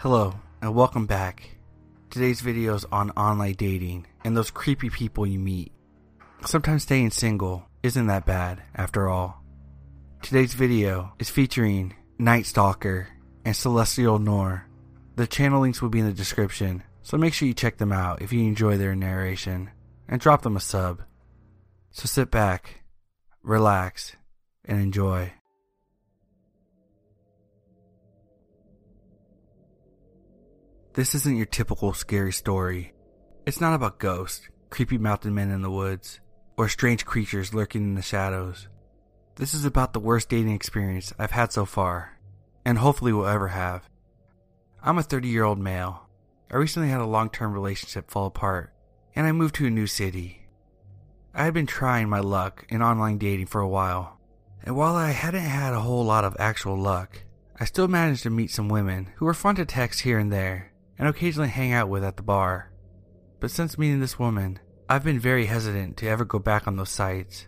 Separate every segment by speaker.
Speaker 1: Hello, and welcome back. Today's video is on online dating and those creepy people you meet. Sometimes staying single isn't that bad, after all. Today's video is featuring Night Stalker and SelestialNorre. The channel links will be in the description, so make sure you check them out if you enjoy their narration, and drop them a sub. So sit back, relax, and enjoy. This isn't your typical scary story. It's not about ghosts, creepy mountain men in the woods, or strange creatures lurking in the shadows. This is about the worst dating experience I've had so far, and hopefully will ever have. I'm a 30 year old male. I recently had a long term relationship fall apart, and I moved to a new city. I had been trying my luck in online dating for a while, and while I hadn't had a whole lot of actual luck, I still managed to meet some women who were fun to text here and there and occasionally hang out with at the bar. But since meeting this woman, I've been very hesitant to ever go back on those sites.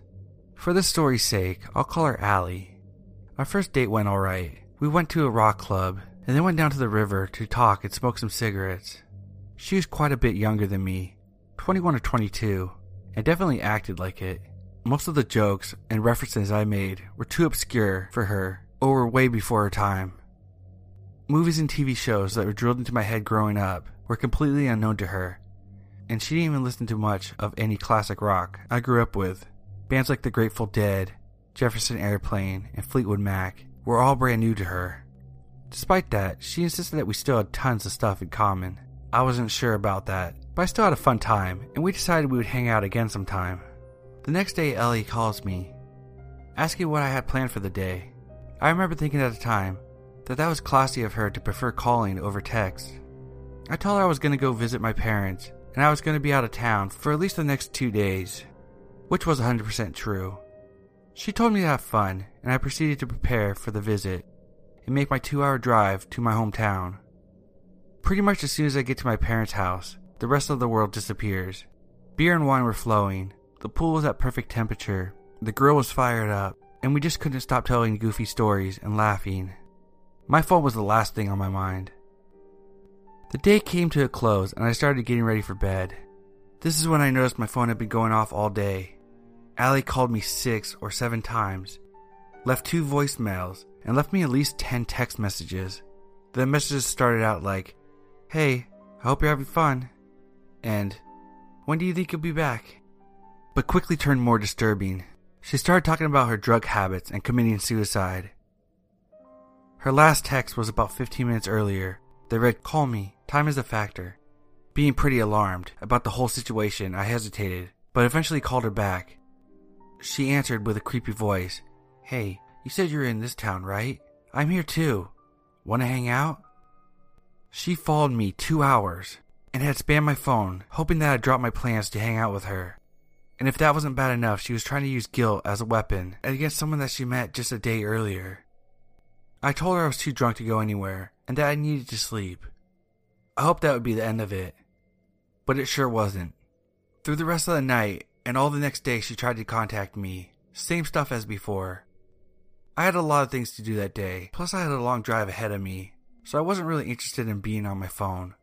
Speaker 1: For this story's sake, I'll call her Allie. Our first date went alright. We went to a rock club and then went down to the river to talk and smoke some cigarettes. She was quite a bit younger than me, 21 or 22, and definitely acted like it. Most of the jokes and references I made were too obscure for her or were way before her time. Movies and TV shows that were drilled into my head growing up were completely unknown to her, and she didn't even listen to much of any classic rock I grew up with. Bands like the Grateful Dead, Jefferson Airplane, and Fleetwood Mac were all brand new to her. Despite that, she insisted that we still had tons of stuff in common. I wasn't sure about that, but I still had a fun time, and we decided we would hang out again sometime. The next day, Ellie calls me, asking what I had planned for the day. I remember thinking at the time that that was classy of her to prefer calling over text. I told her I was going to go visit my parents and I was going to be out of town for at least the next two days, which was 100% true. She told me to have fun, and I proceeded to prepare for the visit and make my two hour drive to my hometown. Pretty much as soon as I get to my parents' house, the rest of the world disappears. Beer and wine were flowing, the pool was at perfect temperature, the grill was fired up, and we just couldn't stop telling goofy stories and laughing. My phone was the last thing on my mind. The day came to a close and I started getting ready for bed. This is when I noticed my phone had been going off all day. Allie called me six or seven times, left two voicemails, and left me at least 10 text messages. The messages started out like, Hey, I hope you're having fun. And, When do you think you'll be back? But quickly turned more disturbing. She started talking about her drug habits and committing suicide. Her last text was about 15 minutes earlier. They read, Call me, time is a factor. Being pretty alarmed about the whole situation, I hesitated, but eventually called her back. She answered with a creepy voice, Hey, you said you're in this town, right? I'm here too. Wanna hang out? She followed me two hours and had spammed my phone, hoping that I'd drop my plans to hang out with her. And if that wasn't bad enough, she was trying to use guilt as a weapon against someone that she met just a day earlier. I told her I was too drunk to go anywhere and that I needed to sleep. I hoped that would be the end of it, but it sure wasn't. Through the rest of the night and all the next day, she tried to contact me. Same stuff as before. I had a lot of things to do that day, plus, I had a long drive ahead of me, so I wasn't really interested in being on my phone.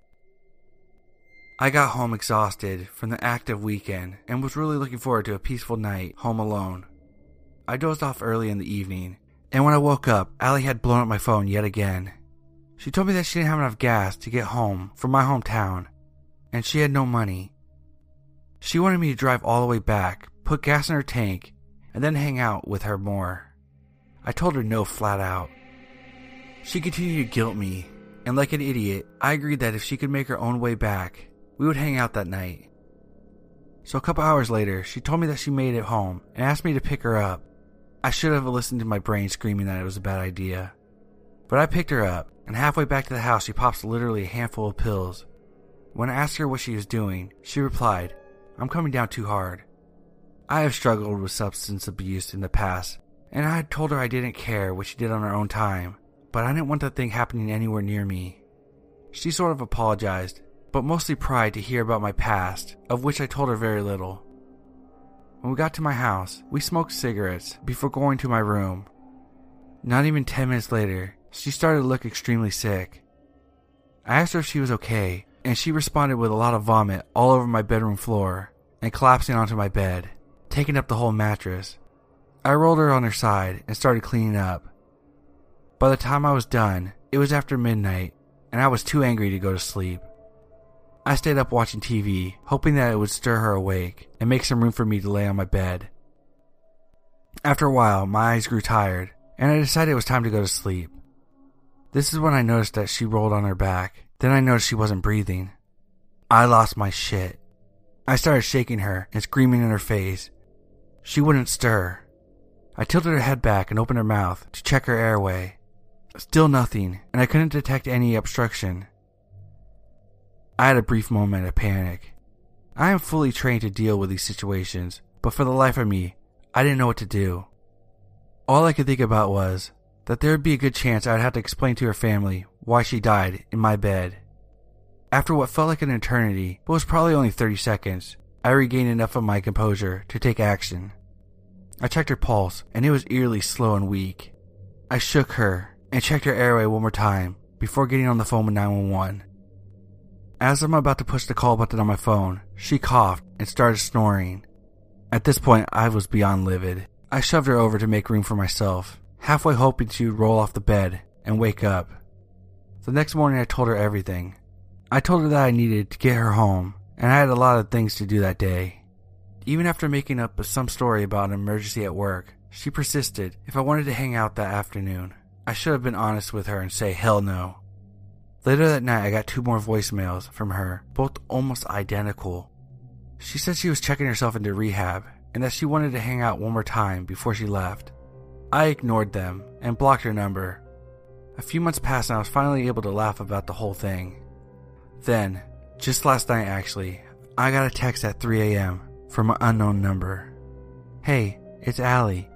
Speaker 1: I got home exhausted from the active weekend and was really looking forward to a peaceful night home alone. I dozed off early in the evening and when I woke up, Allie had blown up my phone yet again. She told me that she didn't have enough gas to get home from my hometown, and she had no money. She wanted me to drive all the way back, put gas in her tank, and then hang out with her more. I told her no flat out. She continued to guilt me, and like an idiot, I agreed that if she could make her own way back, we would hang out that night. So a couple hours later, she told me that she made it home and asked me to pick her up. I should have listened to my brain screaming that it was a bad idea. But I picked her up, and halfway back to the house, she pops literally a handful of pills. When I asked her what she was doing, she replied, I'm coming down too hard. I have struggled with substance abuse in the past, and I had told her I didn't care what she did on her own time, but I didn't want that thing happening anywhere near me. She sort of apologized, but mostly pride to hear about my past, of which I told her very little. When we got to my house, we smoked cigarettes before going to my room. Not even 10 minutes later, she started to look extremely sick. I asked her if she was okay, and she responded with a lot of vomit all over my bedroom floor and collapsing onto my bed, taking up the whole mattress. I rolled her on her side and started cleaning up. By the time I was done, it was after midnight, and I was too angry to go to sleep. I stayed up watching TV, hoping that it would stir her awake and make some room for me to lay on my bed. After a while, my eyes grew tired, and I decided it was time to go to sleep. This is when I noticed that she rolled on her back. Then I noticed she wasn't breathing. I lost my shit. I started shaking her and screaming in her face. She wouldn't stir. I tilted her head back and opened her mouth to check her airway. Still nothing, and I couldn't detect any obstruction. I had a brief moment of panic. I am fully trained to deal with these situations, but for the life of me, I didn't know what to do. All I could think about was that there would be a good chance I'd have to explain to her family why she died in my bed. After what felt like an eternity, but was probably only 30 seconds, I regained enough of my composure to take action. I checked her pulse, and it was eerily slow and weak. I shook her and checked her airway one more time before getting on the phone with 911. As I'm about to push the call button on my phone, she coughed and started snoring. At this point, I was beyond livid. I shoved her over to make room for myself, halfway hoping she'd roll off the bed and wake up. The next morning, I told her everything. I told her that I needed to get her home, and I had a lot of things to do that day. Even after making up some story about an emergency at work, she persisted if I wanted to hang out that afternoon. I should have been honest with her and say hell no. Later that night, I got two more voicemails from her, both almost identical. She said she was checking herself into rehab and that she wanted to hang out one more time before she left. I ignored them and blocked her number. A few months passed and I was finally able to laugh about the whole thing. Then, just last night actually, I got a text at 3 a.m. from an unknown number. Hey, it's Allie.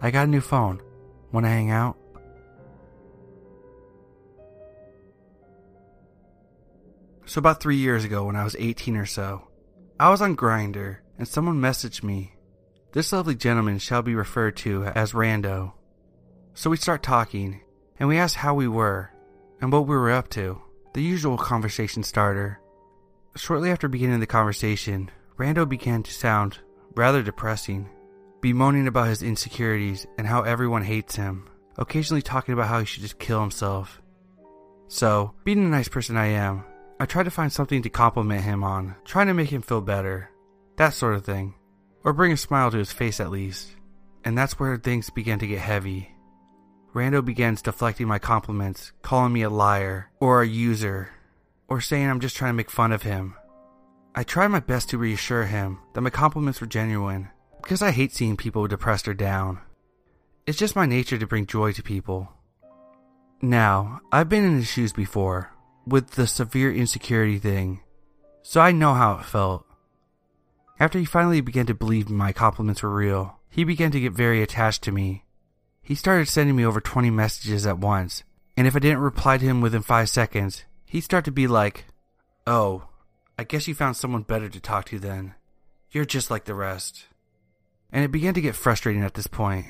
Speaker 1: I got a new phone. Wanna hang out? So, about three years ago, when I was 18 or so, I was on Grindr, and someone messaged me. This lovely gentleman shall be referred to as Rando. So we start talking, and we ask how we were and what we were up to, the usual conversation starter. Shortly after beginning the conversation, Rando began to sound rather depressing, bemoaning about his insecurities and how everyone hates him, occasionally talking about how he should just kill himself. So, being the nice person I am, I try to find something to compliment him on, trying to make him feel better. That sort of thing. Or bring a smile to his face at least. And that's where things began to get heavy. Rando begins deflecting my compliments, calling me a liar, or a user, or saying I'm just trying to make fun of him. I tried my best to reassure him that my compliments were genuine, because I hate seeing people depressed or down. It's just my nature to bring joy to people. Now, I've been in his shoes before, with the severe insecurity thing, so I know how it felt. After he finally began to believe my compliments were real, he began to get very attached to me. He started sending me over 20 messages at once, and if I didn't reply to him within 5 seconds, he'd start to be like, Oh, I guess you found someone better to talk to then. You're just like the rest. And it began to get frustrating at this point.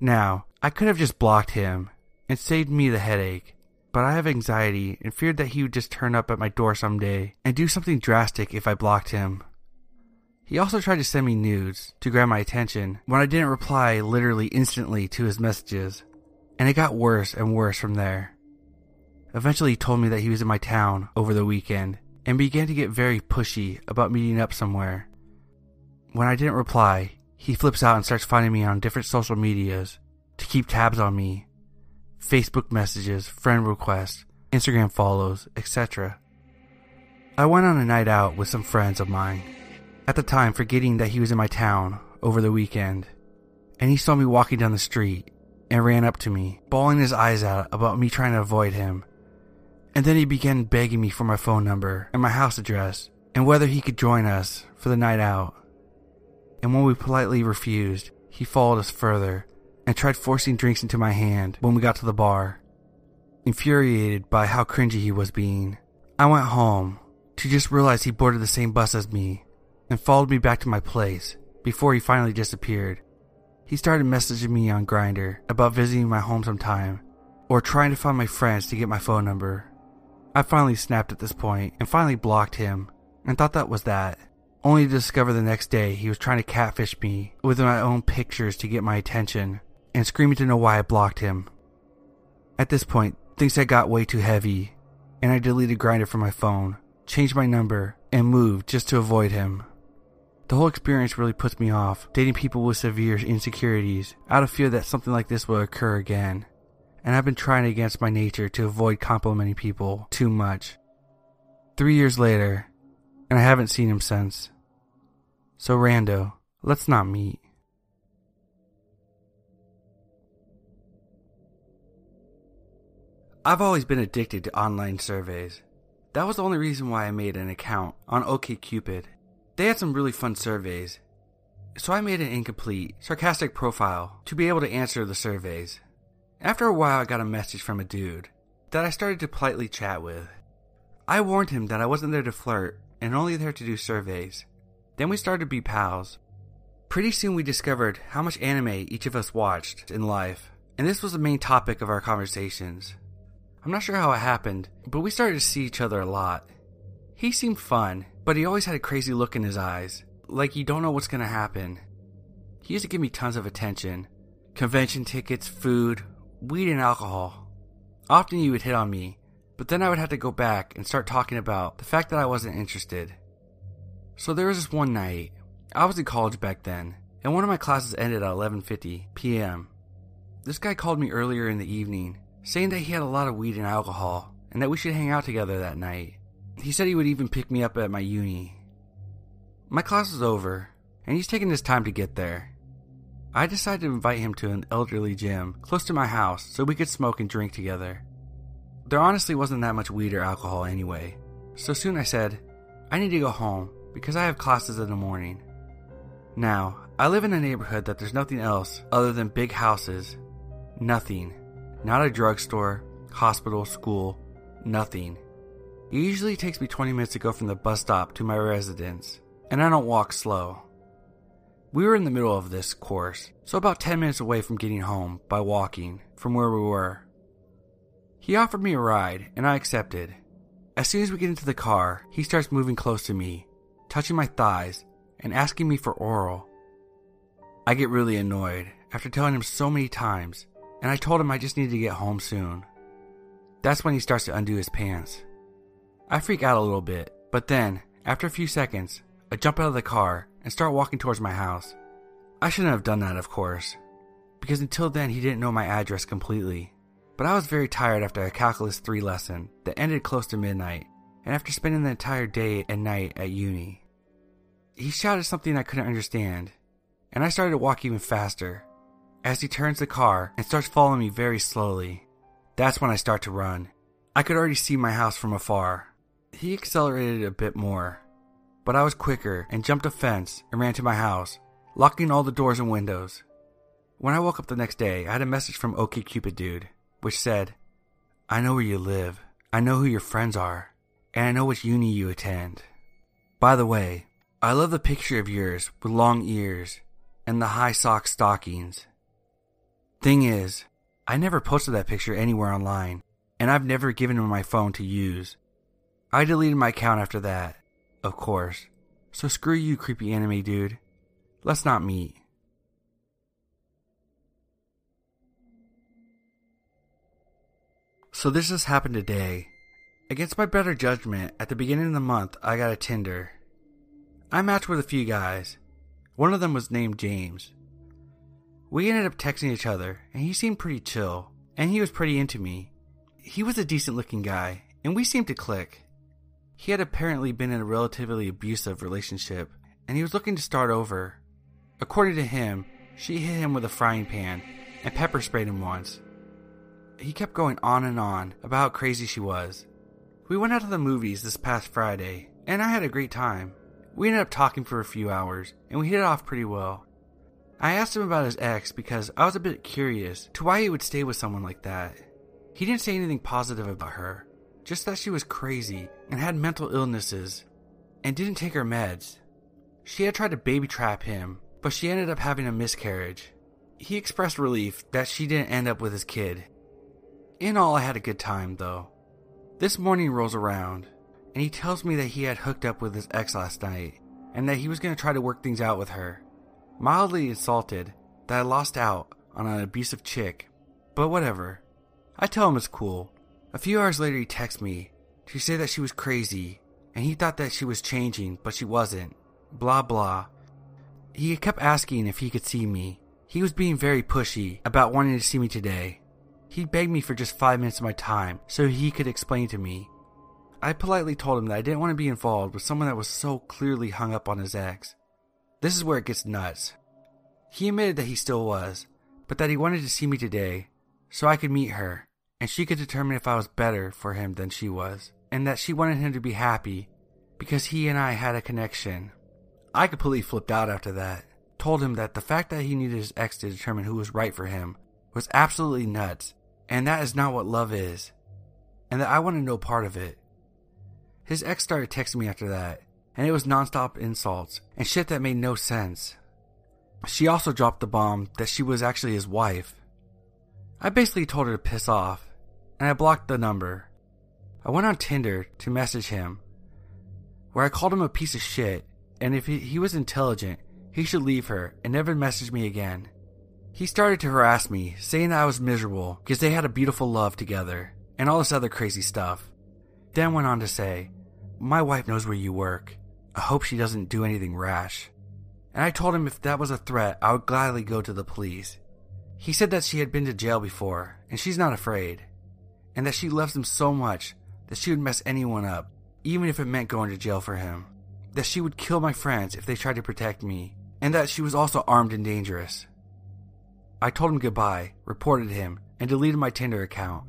Speaker 1: Now, I could have just blocked him and saved me the headache, but I have anxiety and feared that he would just turn up at my door someday and do something drastic if I blocked him. He also tried to send me nudes to grab my attention when I didn't reply literally instantly to his messages, and it got worse and worse from there. Eventually, he told me that he was in my town over the weekend and began to get very pushy about meeting up somewhere. When I didn't reply, he flips out and starts finding me on different social medias to keep tabs on me Facebook messages, friend requests, Instagram follows, etc. I went on a night out with some friends of mine, at the time forgetting that he was in my town over the weekend, and he saw me walking down the street and ran up to me, bawling his eyes out about me trying to avoid him. And then he began begging me for my phone number and my house address and whether he could join us for the night out. And when we politely refused, he followed us further and tried forcing drinks into my hand when we got to the bar. Infuriated by how cringy he was being, I went home to just realize he boarded the same bus as me and followed me back to my place before he finally disappeared. He started messaging me on Grindr about visiting my home sometime or trying to find my friends to get my phone number. I finally snapped at this point and finally blocked him and thought that was that. Only to discover the next day he was trying to catfish me with my own pictures to get my attention and screaming to know why I blocked him. At this point, things had got way too heavy and I deleted Grindr from my phone, changed my number, and moved just to avoid him. The whole experience really puts me off, dating people with severe insecurities, out of fear that something like this will occur again and I've been trying against my nature to avoid complimenting people too much. Three years later, and I haven't seen him since. So, Rando, let's not meet. I've always been addicted to online surveys. That was the only reason why I made an account on OkCupid. They had some really fun surveys, so I made an incomplete, sarcastic profile to be able to answer the surveys. After a while, I got a message from a dude that I started to politely chat with. I warned him that I wasn't there to flirt and only there to do surveys. Then we started to be pals. Pretty soon, we discovered how much anime each of us watched in life, and this was the main topic of our conversations. I'm not sure how it happened, but we started to see each other a lot. He seemed fun, but he always had a crazy look in his eyes, like you don't know what's gonna happen. He used to give me tons of attention convention tickets, food, weed and alcohol. Often he would hit on me, but then I would have to go back and start talking about the fact that I wasn't interested. So there was this one night. I was in college back then, and one of my classes ended at 11:50 p.m. This guy called me earlier in the evening, saying that he had a lot of weed and alcohol and that we should hang out together that night. He said he would even pick me up at my uni. My class is over, and he's taking his time to get there. I decided to invite him to an elderly gym close to my house so we could smoke and drink together. There honestly wasn't that much weed or alcohol anyway, so soon I said, I need to go home because I have classes in the morning. Now, I live in a neighborhood that there's nothing else other than big houses. Nothing. Not a drugstore, hospital, school, nothing. It usually takes me 20 minutes to go from the bus stop to my residence, and I don't walk slow. We were in the middle of this course, so about 10 minutes away from getting home by walking from where we were. He offered me a ride, and I accepted. As soon as we get into the car, he starts moving close to me, touching my thighs, and asking me for oral. I get really annoyed after telling him so many times, and I told him I just needed to get home soon. That's when he starts to undo his pants. I freak out a little bit, but then, after a few seconds, I jump out of the car and start walking towards my house. I shouldn't have done that, of course, because until then he didn't know my address completely. But I was very tired after a Calculus 3 lesson that ended close to midnight, and after spending the entire day and night at uni. He shouted something I couldn't understand, and I started to walk even faster. As he turns the car and starts following me very slowly, that's when I start to run. I could already see my house from afar. He accelerated a bit more, but I was quicker and jumped a fence and ran to my house, locking all the doors and windows. When I woke up the next day, I had a message from OkCupid dude, which said, I know where you live, I know who your friends are, and I know which uni you attend. By the way, I love the picture of yours with long ears and the high sock stockings. Thing is, I never posted that picture anywhere online, and I've never given him my phone to use. I deleted my account after that, of course. So screw you, creepy anime dude. Let's not meet. So this has happened today. Against my better judgment, at the beginning of the month, I got a Tinder. I matched with a few guys. One of them was named James. We ended up texting each other, and he seemed pretty chill, and he was pretty into me. He was a decent looking guy, and we seemed to click. He had apparently been in a relatively abusive relationship, and he was looking to start over. According to him, she hit him with a frying pan and pepper sprayed him once. He kept going on and on about how crazy she was. We went out to the movies this past Friday, and I had a great time. We ended up talking for a few hours, and we hit it off pretty well. I asked him about his ex because I was a bit curious to why he would stay with someone like that. He didn't say anything positive about her, just that she was crazy and had mental illnesses and didn't take her meds. She had tried to baby trap him, but she ended up having a miscarriage. He expressed relief that she didn't end up with his kid. In all, I had a good time, though. This morning rolls around, and he tells me that he had hooked up with his ex last night, and that he was going to try to work things out with her. Mildly insulted that I lost out on an abusive chick, but whatever. I tell him it's cool. A few hours later, he texts me to say that she was crazy, and he thought that she was changing, but she wasn't. Blah blah. He kept asking if he could see me. He was being very pushy about wanting to see me today. He begged me for just five minutes of my time so he could explain to me. I politely told him that I didn't want to be involved with someone that was so clearly hung up on his ex. This is where it gets nuts. He admitted that he still was, but that he wanted to see me today so I could meet her and she could determine if I was better for him than she was, and that she wanted him to be happy because he and I had a connection. I completely flipped out after that. Told him that the fact that he needed his ex to determine who was right for him was absolutely nuts, and that is not what love is, and that I wanted no part of it. His ex started texting me after that, and it was nonstop insults and shit that made no sense. She also dropped the bomb that she was actually his wife. I basically told her to piss off, and I blocked the number. I went on Tinder to message him, where I called him a piece of shit, and if he, he was intelligent, he should leave her and never message me again. He started to harass me, saying that I was miserable because they had a beautiful love together, and all this other crazy stuff. Then went on to say, My wife knows where you work. I hope she doesn't do anything rash. And I told him if that was a threat, I would gladly go to the police. He said that she had been to jail before, and she's not afraid, and that she loves him so much that she would mess anyone up, even if it meant going to jail for him. That she would kill my friends if they tried to protect me, and that she was also armed and dangerous. I told him goodbye, reported him, and deleted my Tinder account.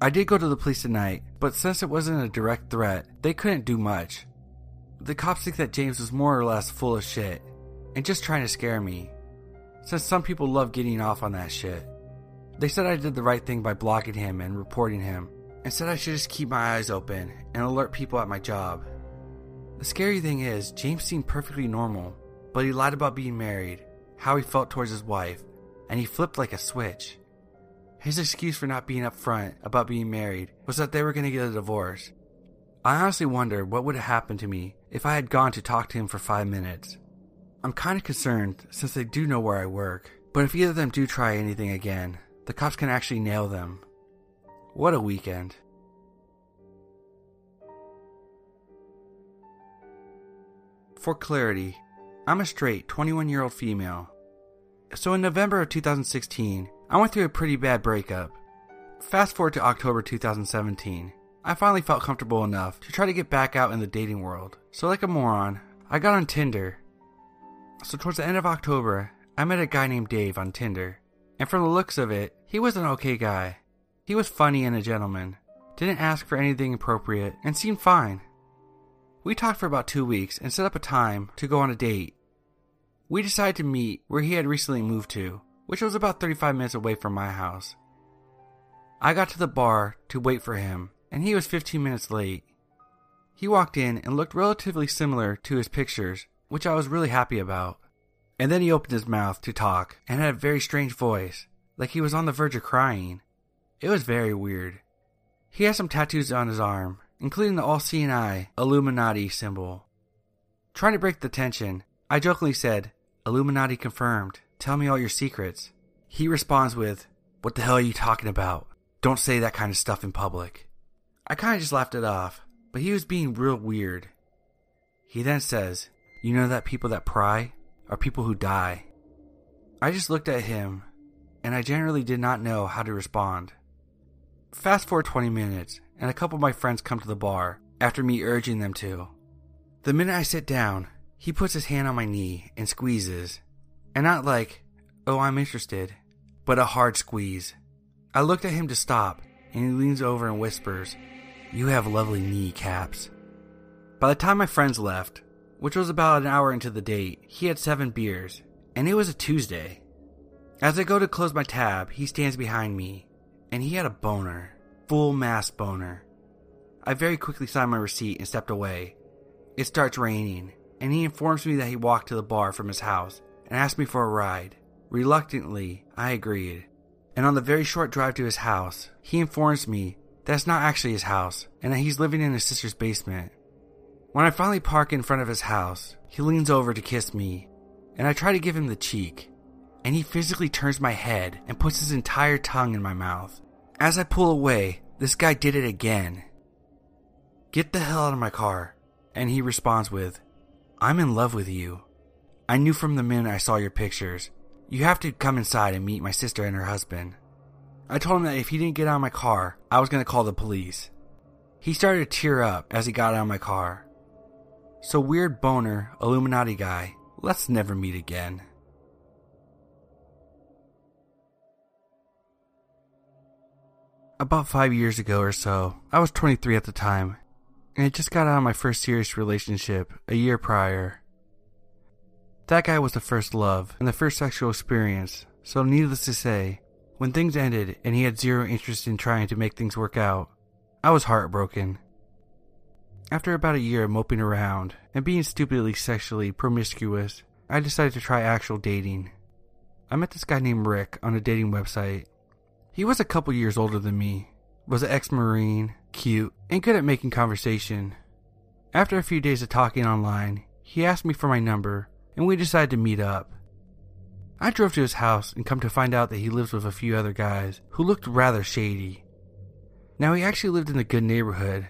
Speaker 1: I did go to the police tonight, but since it wasn't a direct threat, they couldn't do much. The cops think that James was more or less full of shit and just trying to scare me since some people love getting off on that shit. They said I did the right thing by blocking him and reporting him, and said I should just keep my eyes open and alert people at my job. The scary thing is, James seemed perfectly normal, but he lied about being married, how he felt towards his wife, and he flipped like a switch. His excuse for not being upfront about being married was that they were going to get a divorce. I honestly wonder what would have happened to me if I had gone to talk to him for five minutes. I'm kind of concerned since they do know where I work, but if either of them do try anything again, the cops can actually nail them. What a weekend. For clarity, I'm a straight 21 year old female. So in November of 2016, I went through a pretty bad breakup. Fast forward to October 2017, I finally felt comfortable enough to try to get back out in the dating world. So, like a moron, I got on Tinder so, towards the end of October, I met a guy named Dave on Tinder. And from the looks of it, he was an okay guy. He was funny and a gentleman, didn't ask for anything appropriate, and seemed fine. We talked for about two weeks and set up a time to go on a date. We decided to meet where he had recently moved to, which was about 35 minutes away from my house. I got to the bar to wait for him, and he was 15 minutes late. He walked in and looked relatively similar to his pictures, which I was really happy about. And then he opened his mouth to talk and had a very strange voice, like he was on the verge of crying. It was very weird. He had some tattoos on his arm, including the all seeing eye Illuminati symbol. Trying to break the tension, I jokingly said, Illuminati confirmed. Tell me all your secrets. He responds with, What the hell are you talking about? Don't say that kind of stuff in public. I kind of just laughed it off, but he was being real weird. He then says, you know that people that pry are people who die. I just looked at him, and I generally did not know how to respond. Fast forward 20 minutes, and a couple of my friends come to the bar after me urging them to. The minute I sit down, he puts his hand on my knee and squeezes. And not like, oh, I'm interested, but a hard squeeze. I looked at him to stop, and he leans over and whispers, You have lovely knee caps. By the time my friends left, which was about an hour into the date, he had seven beers, and it was a Tuesday. As I go to close my tab, he stands behind me, and he had a boner. Full mass boner. I very quickly signed my receipt and stepped away. It starts raining, and he informs me that he walked to the bar from his house and asked me for a ride. Reluctantly, I agreed. And on the very short drive to his house, he informs me that's not actually his house and that he's living in his sister's basement. When I finally park in front of his house, he leans over to kiss me, and I try to give him the cheek, and he physically turns my head and puts his entire tongue in my mouth. As I pull away, this guy did it again. Get the hell out of my car. And he responds with, I'm in love with you. I knew from the minute I saw your pictures. You have to come inside and meet my sister and her husband. I told him that if he didn't get out of my car, I was going to call the police. He started to tear up as he got out of my car. So, weird boner, Illuminati guy, let's never meet again. About five years ago or so, I was 23 at the time, and I just got out of my first serious relationship a year prior. That guy was the first love and the first sexual experience, so needless to say, when things ended and he had zero interest in trying to make things work out, I was heartbroken. After about a year of moping around and being stupidly sexually promiscuous, I decided to try actual dating. I met this guy named Rick on a dating website. He was a couple years older than me, was an ex Marine, cute, and good at making conversation. After a few days of talking online, he asked me for my number, and we decided to meet up. I drove to his house and come to find out that he lives with a few other guys who looked rather shady. Now, he actually lived in a good neighborhood,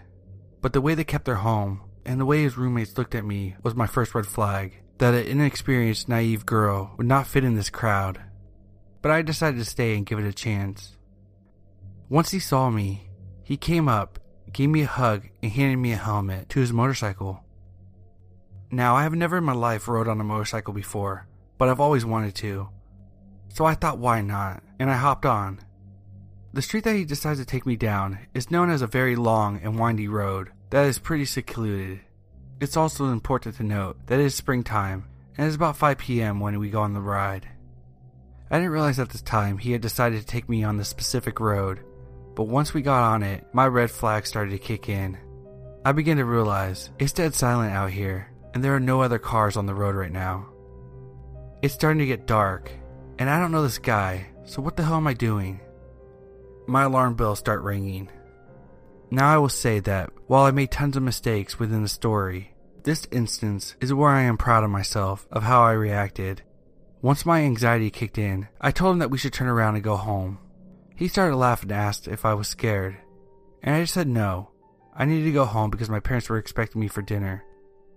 Speaker 1: but the way they kept their home and the way his roommates looked at me was my first red flag that an inexperienced, naive girl would not fit in this crowd. But I decided to stay and give it a chance. Once he saw me, he came up, gave me a hug, and handed me a helmet to his motorcycle. Now, I have never in my life rode on a motorcycle before, but I've always wanted to. So I thought, why not? And I hopped on. The street that he decided to take me down is known as a very long and windy road that is pretty secluded. It's also important to note that it is springtime and it's about 5 p.m. when we go on the ride. I didn't realize at this time he had decided to take me on this specific road, but once we got on it, my red flag started to kick in. I began to realize it's dead silent out here, and there are no other cars on the road right now. It's starting to get dark, and I don't know this guy, so what the hell am I doing? My alarm bells start ringing. Now I will say that while I made tons of mistakes within the story, this instance is where I am proud of myself of how I reacted. Once my anxiety kicked in, I told him that we should turn around and go home. He started laughing and asked if I was scared, and I just said no. I needed to go home because my parents were expecting me for dinner.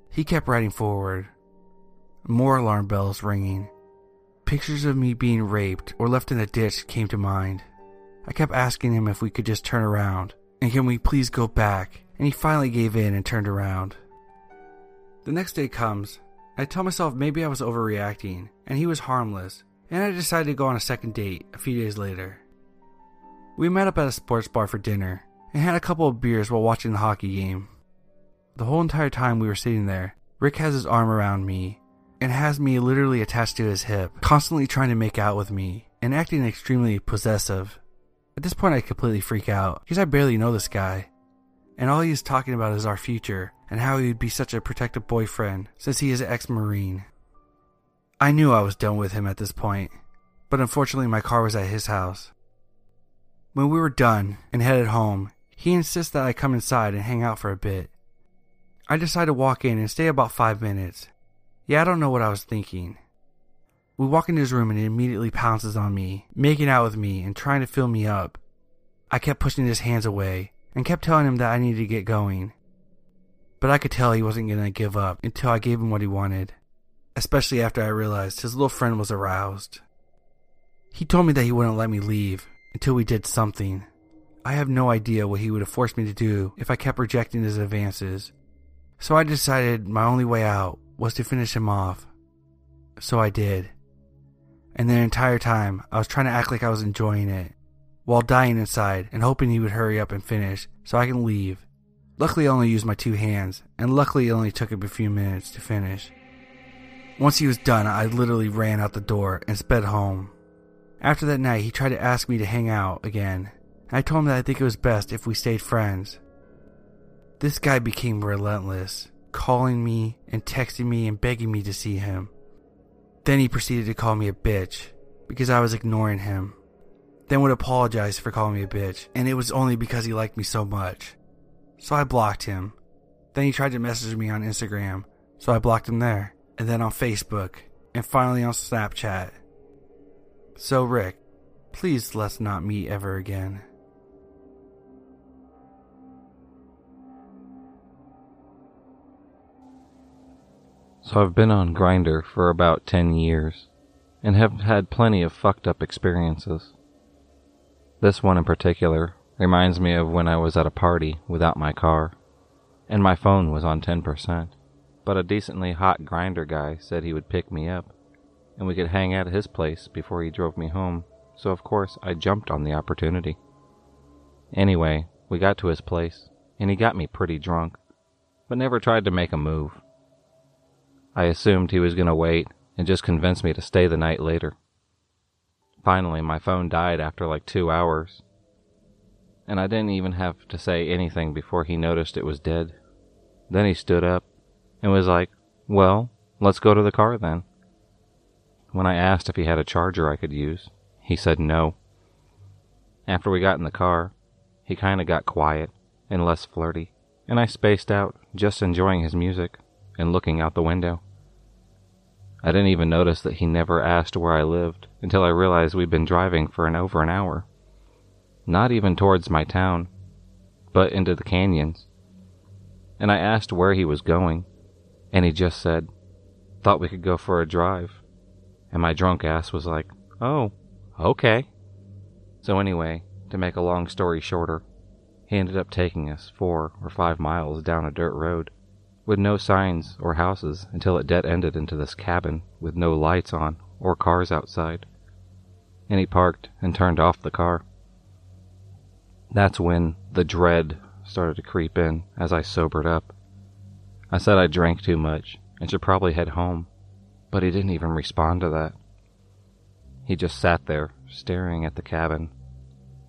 Speaker 1: He kept riding forward. More alarm bells ringing. Pictures of me being raped or left in a ditch came to mind. I kept asking him if we could just turn around, and can we please go back, and he finally gave in and turned around. The next day comes. I tell myself maybe I was overreacting, and he was harmless, and I decided to go on a second date a few days later. We met up at a sports bar for dinner, and had a couple of beers while watching the hockey game. The whole entire time we were sitting there, Rick has his arm around me and has me literally attached to his hip, constantly trying to make out with me and acting extremely possessive. At this point, I completely freak out because I barely know this guy. And all he is talking about is our future and how he would be such a protective boyfriend since he is an ex Marine. I knew I was done with him at this point, but unfortunately, my car was at his house. When we were done and headed home, he insists that I come inside and hang out for a bit. I decide to walk in and stay about five minutes. Yeah, I don't know what I was thinking. We walk into his room and he immediately pounces on me, making out with me and trying to fill me up. I kept pushing his hands away and kept telling him that I needed to get going. But I could tell he wasn't going to give up until I gave him what he wanted, especially after I realized his little friend was aroused. He told me that he wouldn't let me leave until we did something. I have no idea what he would have forced me to do if I kept rejecting his advances. So I decided my only way out was to finish him off. So I did and the entire time I was trying to act like I was enjoying it, while dying inside and hoping he would hurry up and finish so I can leave. Luckily, I only used my two hands, and luckily, it only took him a few minutes to finish. Once he was done, I literally ran out the door and sped home. After that night, he tried to ask me to hang out again. I told him that I think it was best if we stayed friends. This guy became relentless, calling me and texting me and begging me to see him. Then he proceeded to call me a bitch because I was ignoring him. then would apologize for calling me a bitch, and it was only because he liked me so much. So I blocked him. Then he tried to message me on Instagram, so I blocked him there, and then on Facebook, and finally on Snapchat. So, Rick, please let's not meet ever again.
Speaker 2: So I've been on Grindr for about 10 years and have had plenty of fucked up experiences. This one in particular reminds me of when I was at a party without my car and my phone was on 10%, but a decently hot Grindr guy said he would pick me up and we could hang out at his place before he drove me home, so of course I jumped on the opportunity. Anyway, we got to his place and he got me pretty drunk, but never tried to make a move. I assumed he was going to wait and just convince me to stay the night later. Finally, my phone died after like two hours, and I didn't even have to say anything before he noticed it was dead. Then he stood up and was like, Well, let's go to the car then. When I asked if he had a charger I could use, he said no. After we got in the car, he kind of got quiet and less flirty, and I spaced out, just enjoying his music and looking out the window. I didn't even notice that he never asked where I lived until I realized we'd been driving for an over an hour. Not even towards my town, but into the canyons. And I asked where he was going, and he just said, Thought we could go for a drive. And my drunk ass was like, Oh, okay. So, anyway, to make a long story shorter, he ended up taking us four or five miles down a dirt road with no signs or houses until it dead ended into this cabin with no lights on or cars outside. And he parked and turned off the car. That's when the dread started to creep in as I sobered up. I said I drank too much and should probably head home, but he didn't even respond to that. He just sat there, staring at the cabin.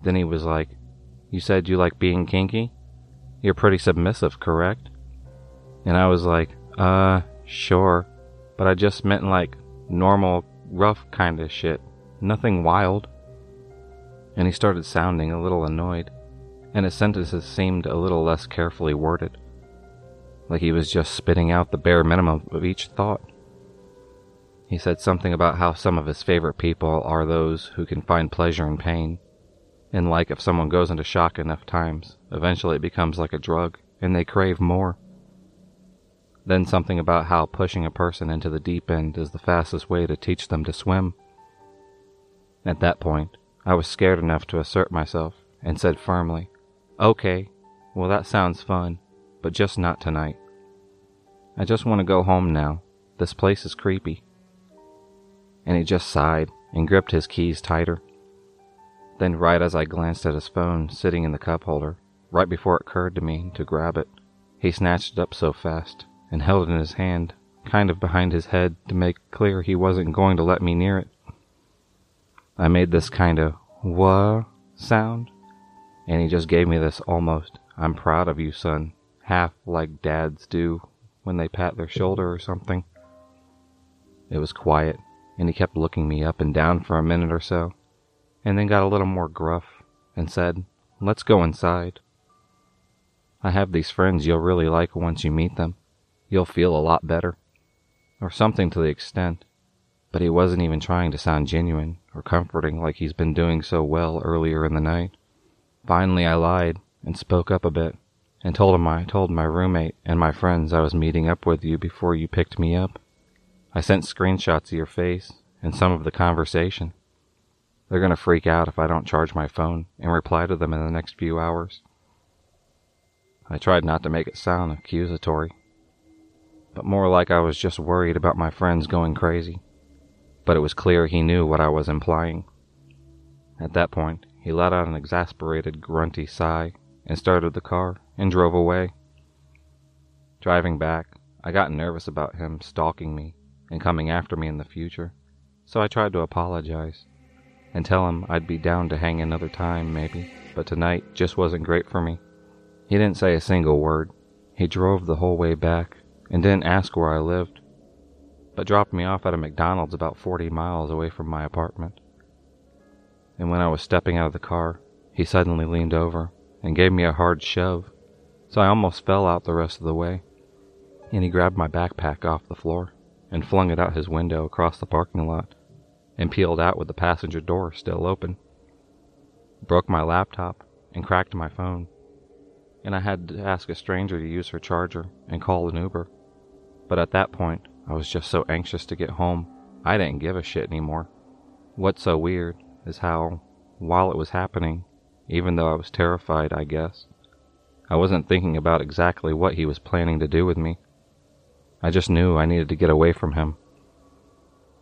Speaker 2: Then he was like, You said you like being kinky? You're pretty submissive, correct? And I was like, uh, sure. But I just meant like normal, rough kind of shit. Nothing wild. And he started sounding a little annoyed, and his sentences seemed a little less carefully worded. Like he was just spitting out the bare minimum of each thought. He said something about how some of his favorite people are those who can find pleasure in pain. And like if someone goes into shock enough times, eventually it becomes like a drug, and they crave more. Then something about how pushing a person into the deep end is the fastest way to teach them to swim. At that point, I was scared enough to assert myself and said firmly, Okay, well, that sounds fun, but just not tonight. I just want to go home now. This place is creepy. And he just sighed and gripped his keys tighter. Then, right as I glanced at his phone sitting in the cup holder, right before it occurred to me to grab it, he snatched it up so fast and held it in his hand, kind of behind his head to make clear he wasn't going to let me near it. I made this kind of wha sound, and he just gave me this almost, I'm proud of you, son, half like dads do when they pat their shoulder or something. It was quiet, and he kept looking me up and down for a minute or so, and then got a little more gruff and said, Let's go inside. I have these friends you'll really like once you meet them you'll feel a lot better. Or something to the extent. But he wasn't even trying to sound genuine or comforting like he's been doing so well earlier in the night. Finally, I lied and spoke up a bit and told him I told my roommate and my friends I was meeting up with you before you picked me up. I sent screenshots of your face and some of the conversation. They're going to freak out if I don't charge my phone and reply to them in the next few hours. I tried not to make it sound accusatory, but more like I was just worried about my friends going crazy. But it was clear he knew what I was implying. At that point, he let out an exasperated, grunty sigh and started the car and drove away. Driving back, I got nervous about him stalking me and coming after me in the future, so I tried to apologize and tell him I'd be down to hang another time, maybe, but tonight just wasn't great for me. He didn't say a single word. He drove the whole way back, and didn't ask where I lived, but dropped me off at a McDonald's about 40 miles away from my apartment. and when I was stepping out of the car, he suddenly leaned over and gave me a hard shove, so I almost fell out the rest of the way. And he grabbed my backpack off the floor and flung it out his window across the parking lot and peeled out with the passenger door still open. Broke my laptop and cracked my phone, and I had to ask a stranger to use her charger and call an Uber. But at that point, I was just so anxious to get home, I didn't give a shit anymore. What's so weird is how, while it was happening, even though I was terrified, I guess, I wasn't thinking about exactly what he was planning to do with me. I just knew I needed to get away from him.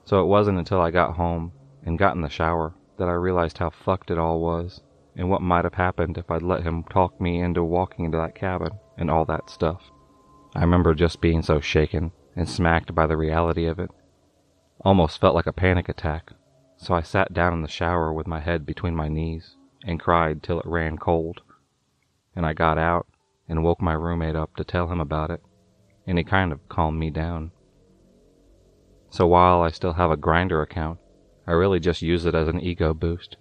Speaker 2: So it wasn't until I got home and got in the shower that I realized how fucked it all was and what might have happened if I'd let him talk me into walking into that cabin and all that stuff. I remember just being so shaken and smacked by the reality of it. Almost felt like a panic attack, so I sat down in the shower with my head between my knees and cried till it ran cold. And I got out and woke my roommate up to tell him about it, and he kind of calmed me down. So while I still have a Grindr account, I really just use it as an ego boost.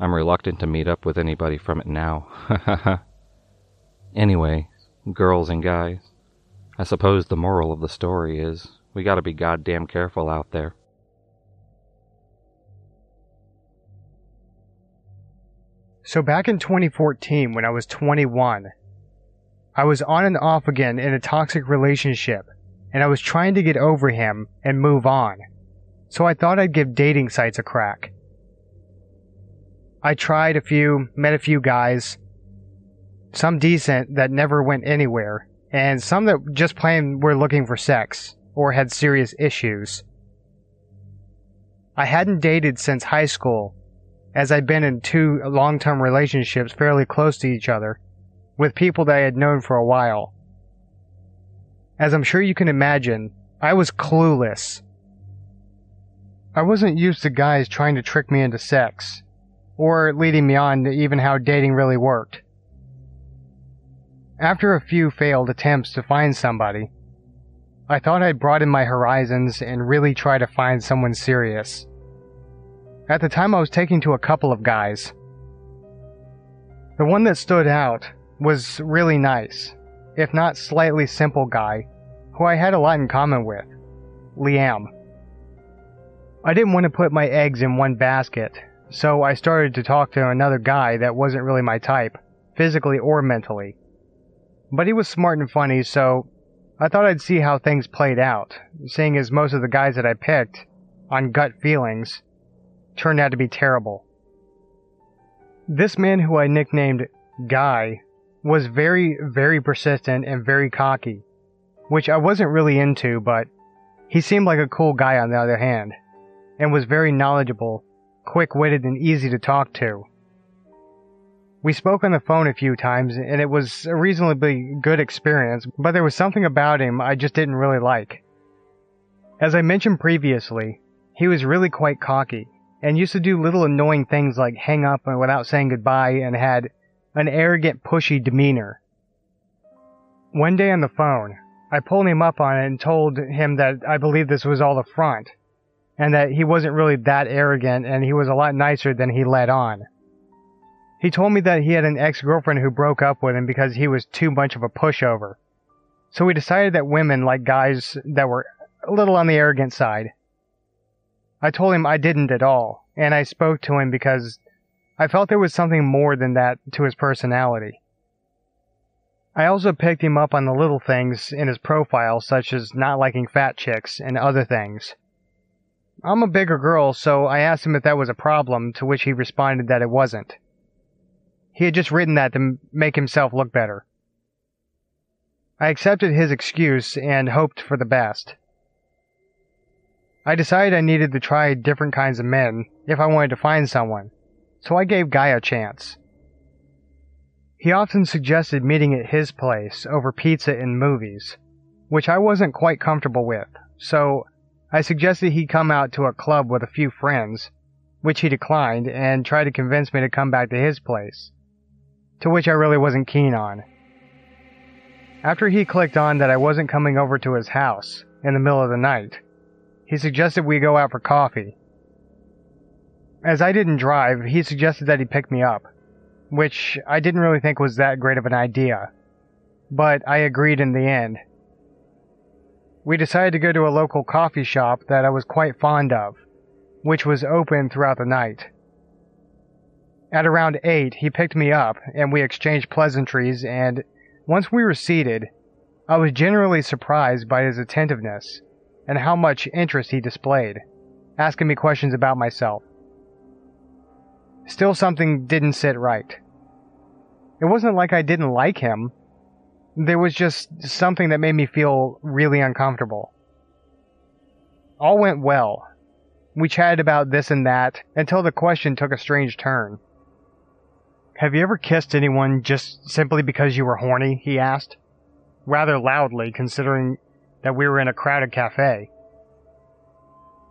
Speaker 2: I'm reluctant to meet up with anybody from it now. anyway, girls and guys, I suppose the moral of the story is we gotta be goddamn careful out there.
Speaker 3: So back in 2014, when I was 21, I was on and off again in a toxic relationship, and I was trying to get over him and move on. So I thought I'd give dating sites a crack. I tried a few, met a few guys, some decent that never went anywhere, and some that just plain were looking for sex or had serious issues. I hadn't dated since high school as I'd been in two long term relationships fairly close to each other, with people that I had known for a while. As I'm sure you can imagine, I was clueless. I wasn't used to guys trying to trick me into sex, or leading me on to even how dating really worked. After a few failed attempts to find somebody, I thought I'd broaden my horizons and really try to find someone serious. At the time, I was taking to a couple of guys. The one that stood out was really nice, if not slightly simple guy, who I had a lot in common with Liam. I didn't want to put my eggs in one basket, so I started to talk to another guy that wasn't really my type, physically or mentally. But he was smart and funny, so I thought I'd see how things played out, seeing as most of the guys that I picked, on gut feelings, turned out to be terrible. This man who I nicknamed Guy was very, very persistent and very cocky, which I wasn't really into, but he seemed like a cool guy on the other hand, and was very knowledgeable, quick witted, and easy to talk to. We spoke on the phone a few times, and it was a reasonably good experience, but there was something about him I just didn't really like. As I mentioned previously, he was really quite cocky, and used to do little annoying things like hang up without saying goodbye and had an arrogant, pushy demeanor. One day on the phone, I pulled him up on it and told him that I believed this was all a front, and that he wasn't really that arrogant and he was a lot nicer than he let on. He told me that he had an ex-girlfriend who broke up with him because he was too much of a pushover. So we decided that women like guys that were a little on the arrogant side. I told him I didn't at all, and I spoke to him because I felt there was something more than that to his personality. I also picked him up on the little things in his profile, such as not liking fat chicks and other things. I'm a bigger girl, so I asked him if that was a problem, to which he responded that it wasn't. He had just written that to make himself look better. I accepted his excuse and hoped for the best. I decided I needed to try different kinds of men if I wanted to find someone, so I gave Guy a chance. He often suggested meeting at his place over pizza and movies, which I wasn't quite comfortable with, so I suggested he come out to a club with a few friends, which he declined and tried to convince me to come back to his place, to which I really wasn't keen on. After he clicked on that I wasn't coming over to his house in the middle of the night, he suggested we go out for coffee. As I didn't drive, he suggested that he pick me up, which I didn't really think was that great of an idea. But I agreed in the end. We decided to go to a local coffee shop that I was quite fond of, which was open throughout the night. At around 8, he picked me up, and we exchanged pleasantries, and once we were seated, I was generally surprised by his attentiveness and how much interest he displayed, asking me questions about myself. Still, something didn't sit right. It wasn't like I didn't like him. There was just something that made me feel really uncomfortable. All went well. We chatted about this and that until the question took a strange turn. Have you ever kissed anyone just simply because you were horny? he asked, rather loudly considering that we were in a crowded cafe.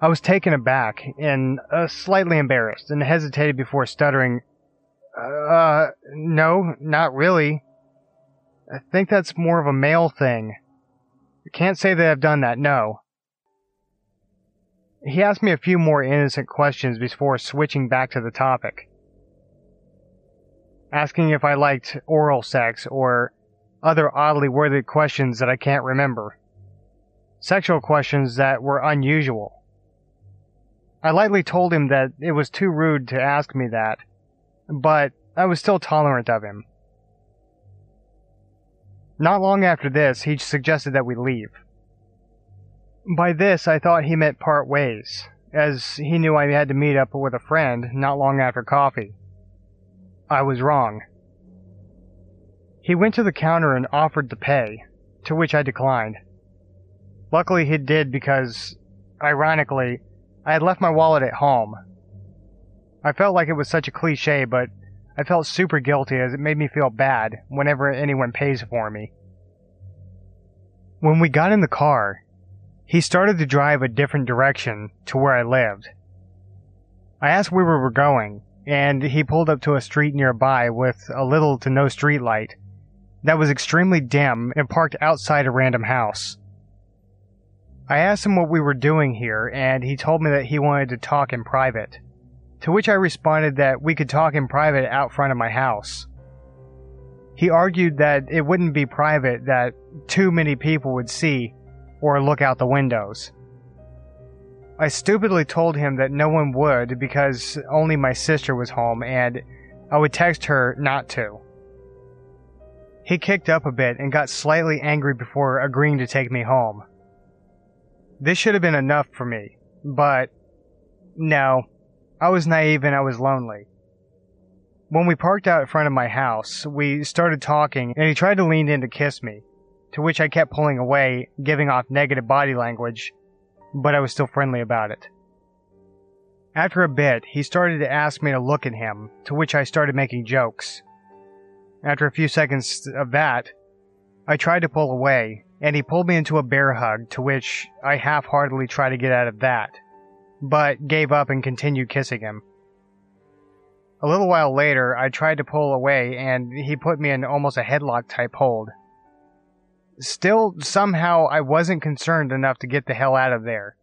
Speaker 3: I was taken aback and uh, slightly embarrassed and hesitated before stuttering, Uh, no, not really. I think that's more of a male thing. I can't say that I've done that, no. He asked me a few more innocent questions before switching back to the topic. Asking if I liked oral sex or other oddly worded questions that I can't remember. Sexual questions that were unusual. I lightly told him that it was too rude to ask me that, but I was still tolerant of him. Not long after this, he suggested that we leave. By this, I thought he meant part ways, as he knew I had to meet up with a friend not long after coffee. I was wrong. He went to the counter and offered to pay, to which I declined. Luckily, he did because, ironically, I had left my wallet at home. I felt like it was such a cliche, but I felt super guilty as it made me feel bad whenever anyone pays for me. When we got in the car, he started to drive a different direction to where I lived. I asked where we were going, and he pulled up to a street nearby with a little to no street light that was extremely dim and parked outside a random house. I asked him what we were doing here, and he told me that he wanted to talk in private. To which I responded that we could talk in private out front of my house. He argued that it wouldn't be private that too many people would see or look out the windows. I stupidly told him that no one would because only my sister was home and I would text her not to. He kicked up a bit and got slightly angry before agreeing to take me home. This should have been enough for me, but no, I was naive and I was lonely. When we parked out in front of my house, we started talking and he tried to lean in to kiss me, to which I kept pulling away, giving off negative body language, but I was still friendly about it. After a bit, he started to ask me to look at him, to which I started making jokes. After a few seconds of that, I tried to pull away, and he pulled me into a bear hug, to which I half heartedly tried to get out of that, but gave up and continued kissing him. A little while later, I tried to pull away, and he put me in almost a headlock type hold. Still, somehow, I wasn't concerned enough to get the hell out of there.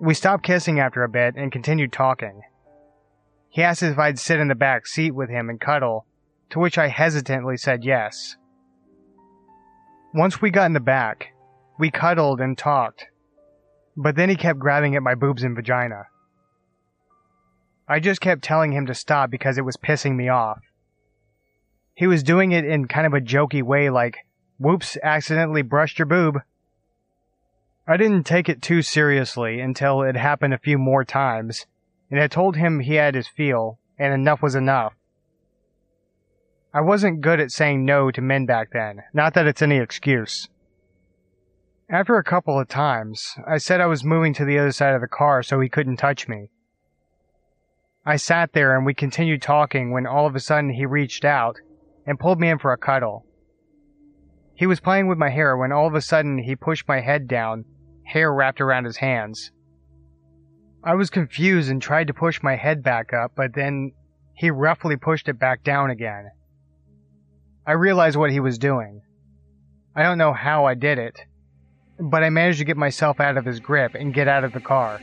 Speaker 3: We stopped kissing after a bit and continued talking. He asked if I'd sit in the back seat with him and cuddle, to which I hesitantly said yes. Once we got in the back, we cuddled and talked, but then he kept grabbing at my boobs and vagina. I just kept telling him to stop because it was pissing me off. He was doing it in kind of a jokey way, like, whoops, accidentally brushed your boob. I didn't take it too seriously until it happened a few more times, and I told him he had his feel, and enough was enough. I wasn't good at saying no to men back then, not that it's any excuse. After a couple of times, I said I was moving to the other side of the car so he couldn't touch me. I sat there and we continued talking when all of a sudden he reached out and pulled me in for a cuddle. He was playing with my hair when all of a sudden he pushed my head down, hair wrapped around his hands. I was confused and tried to push my head back up, but then he roughly pushed it back down again. I realized what he was doing. I don't know how I did it, but I managed to get myself out of his grip and get out of the car.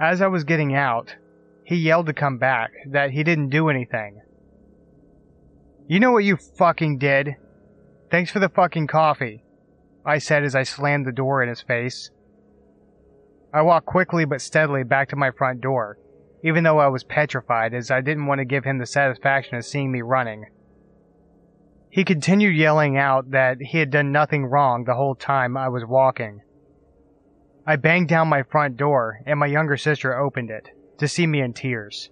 Speaker 3: As I was getting out, he yelled to come back, that he didn't do anything. You know what you fucking did? Thanks for the fucking coffee, I said as I slammed the door in his face. I walked quickly but steadily back to my front door, even though I was petrified as I didn't want to give him the satisfaction of seeing me running. He continued yelling out that he had done nothing wrong the whole time I was walking. I banged down my front door and my younger sister opened it to see me in tears.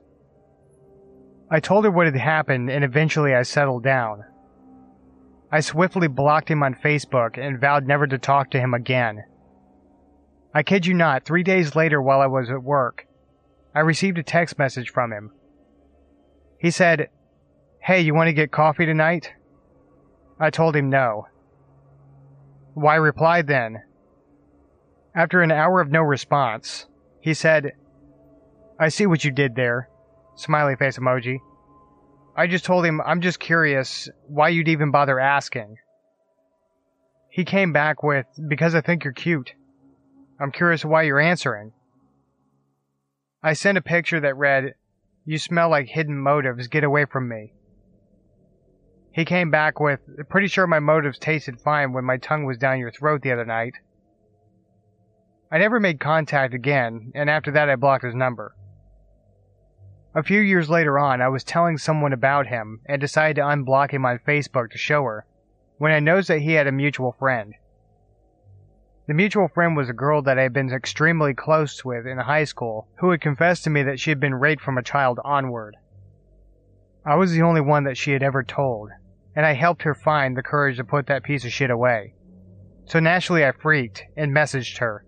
Speaker 3: I told her what had happened and eventually I settled down. I swiftly blocked him on Facebook and vowed never to talk to him again. I kid you not, three days later while I was at work, I received a text message from him. He said, Hey, you want to get coffee tonight? I told him no. Why reply then? After an hour of no response, he said, I see what you did there. Smiley face emoji. I just told him I'm just curious why you'd even bother asking. He came back with, Because I think you're cute. I'm curious why you're answering. I sent a picture that read, You smell like hidden motives, get away from me. He came back with, Pretty sure my motives tasted fine when my tongue was down your throat the other night. I never made contact again, and after that I blocked his number. A few years later on, I was telling someone about him and decided to unblock him on Facebook to show her, when I noticed that he had a mutual friend. The mutual friend was a girl that I had been extremely close with in high school who had confessed to me that she had been raped from a child onward. I was the only one that she had ever told, and I helped her find the courage to put that piece of shit away. So naturally I freaked and messaged her.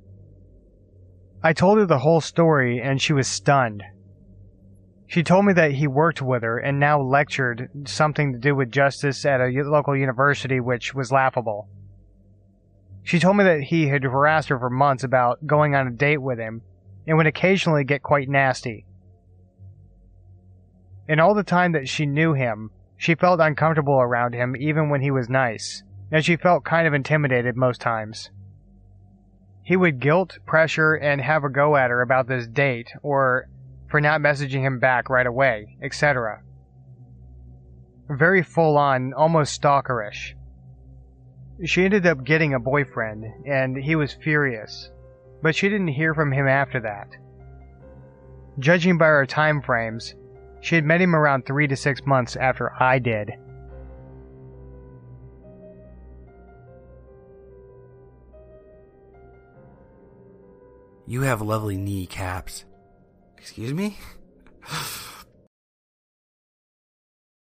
Speaker 3: I told her the whole story and she was stunned. She told me that he worked with her and now lectured something to do with justice at a local university, which was laughable. She told me that he had harassed her for months about going on a date with him and would occasionally get quite nasty. In all the time that she knew him, she felt uncomfortable around him even when he was nice, and she felt kind of intimidated most times. He would guilt, pressure, and have a go at her about this date, or for not messaging him back right away, etc. Very full on, almost stalkerish. She ended up getting a boyfriend, and he was furious, but she didn't hear from him after that. Judging by our time frames, she had met him around three to six months after I did.
Speaker 1: You have lovely kneecaps. Excuse me?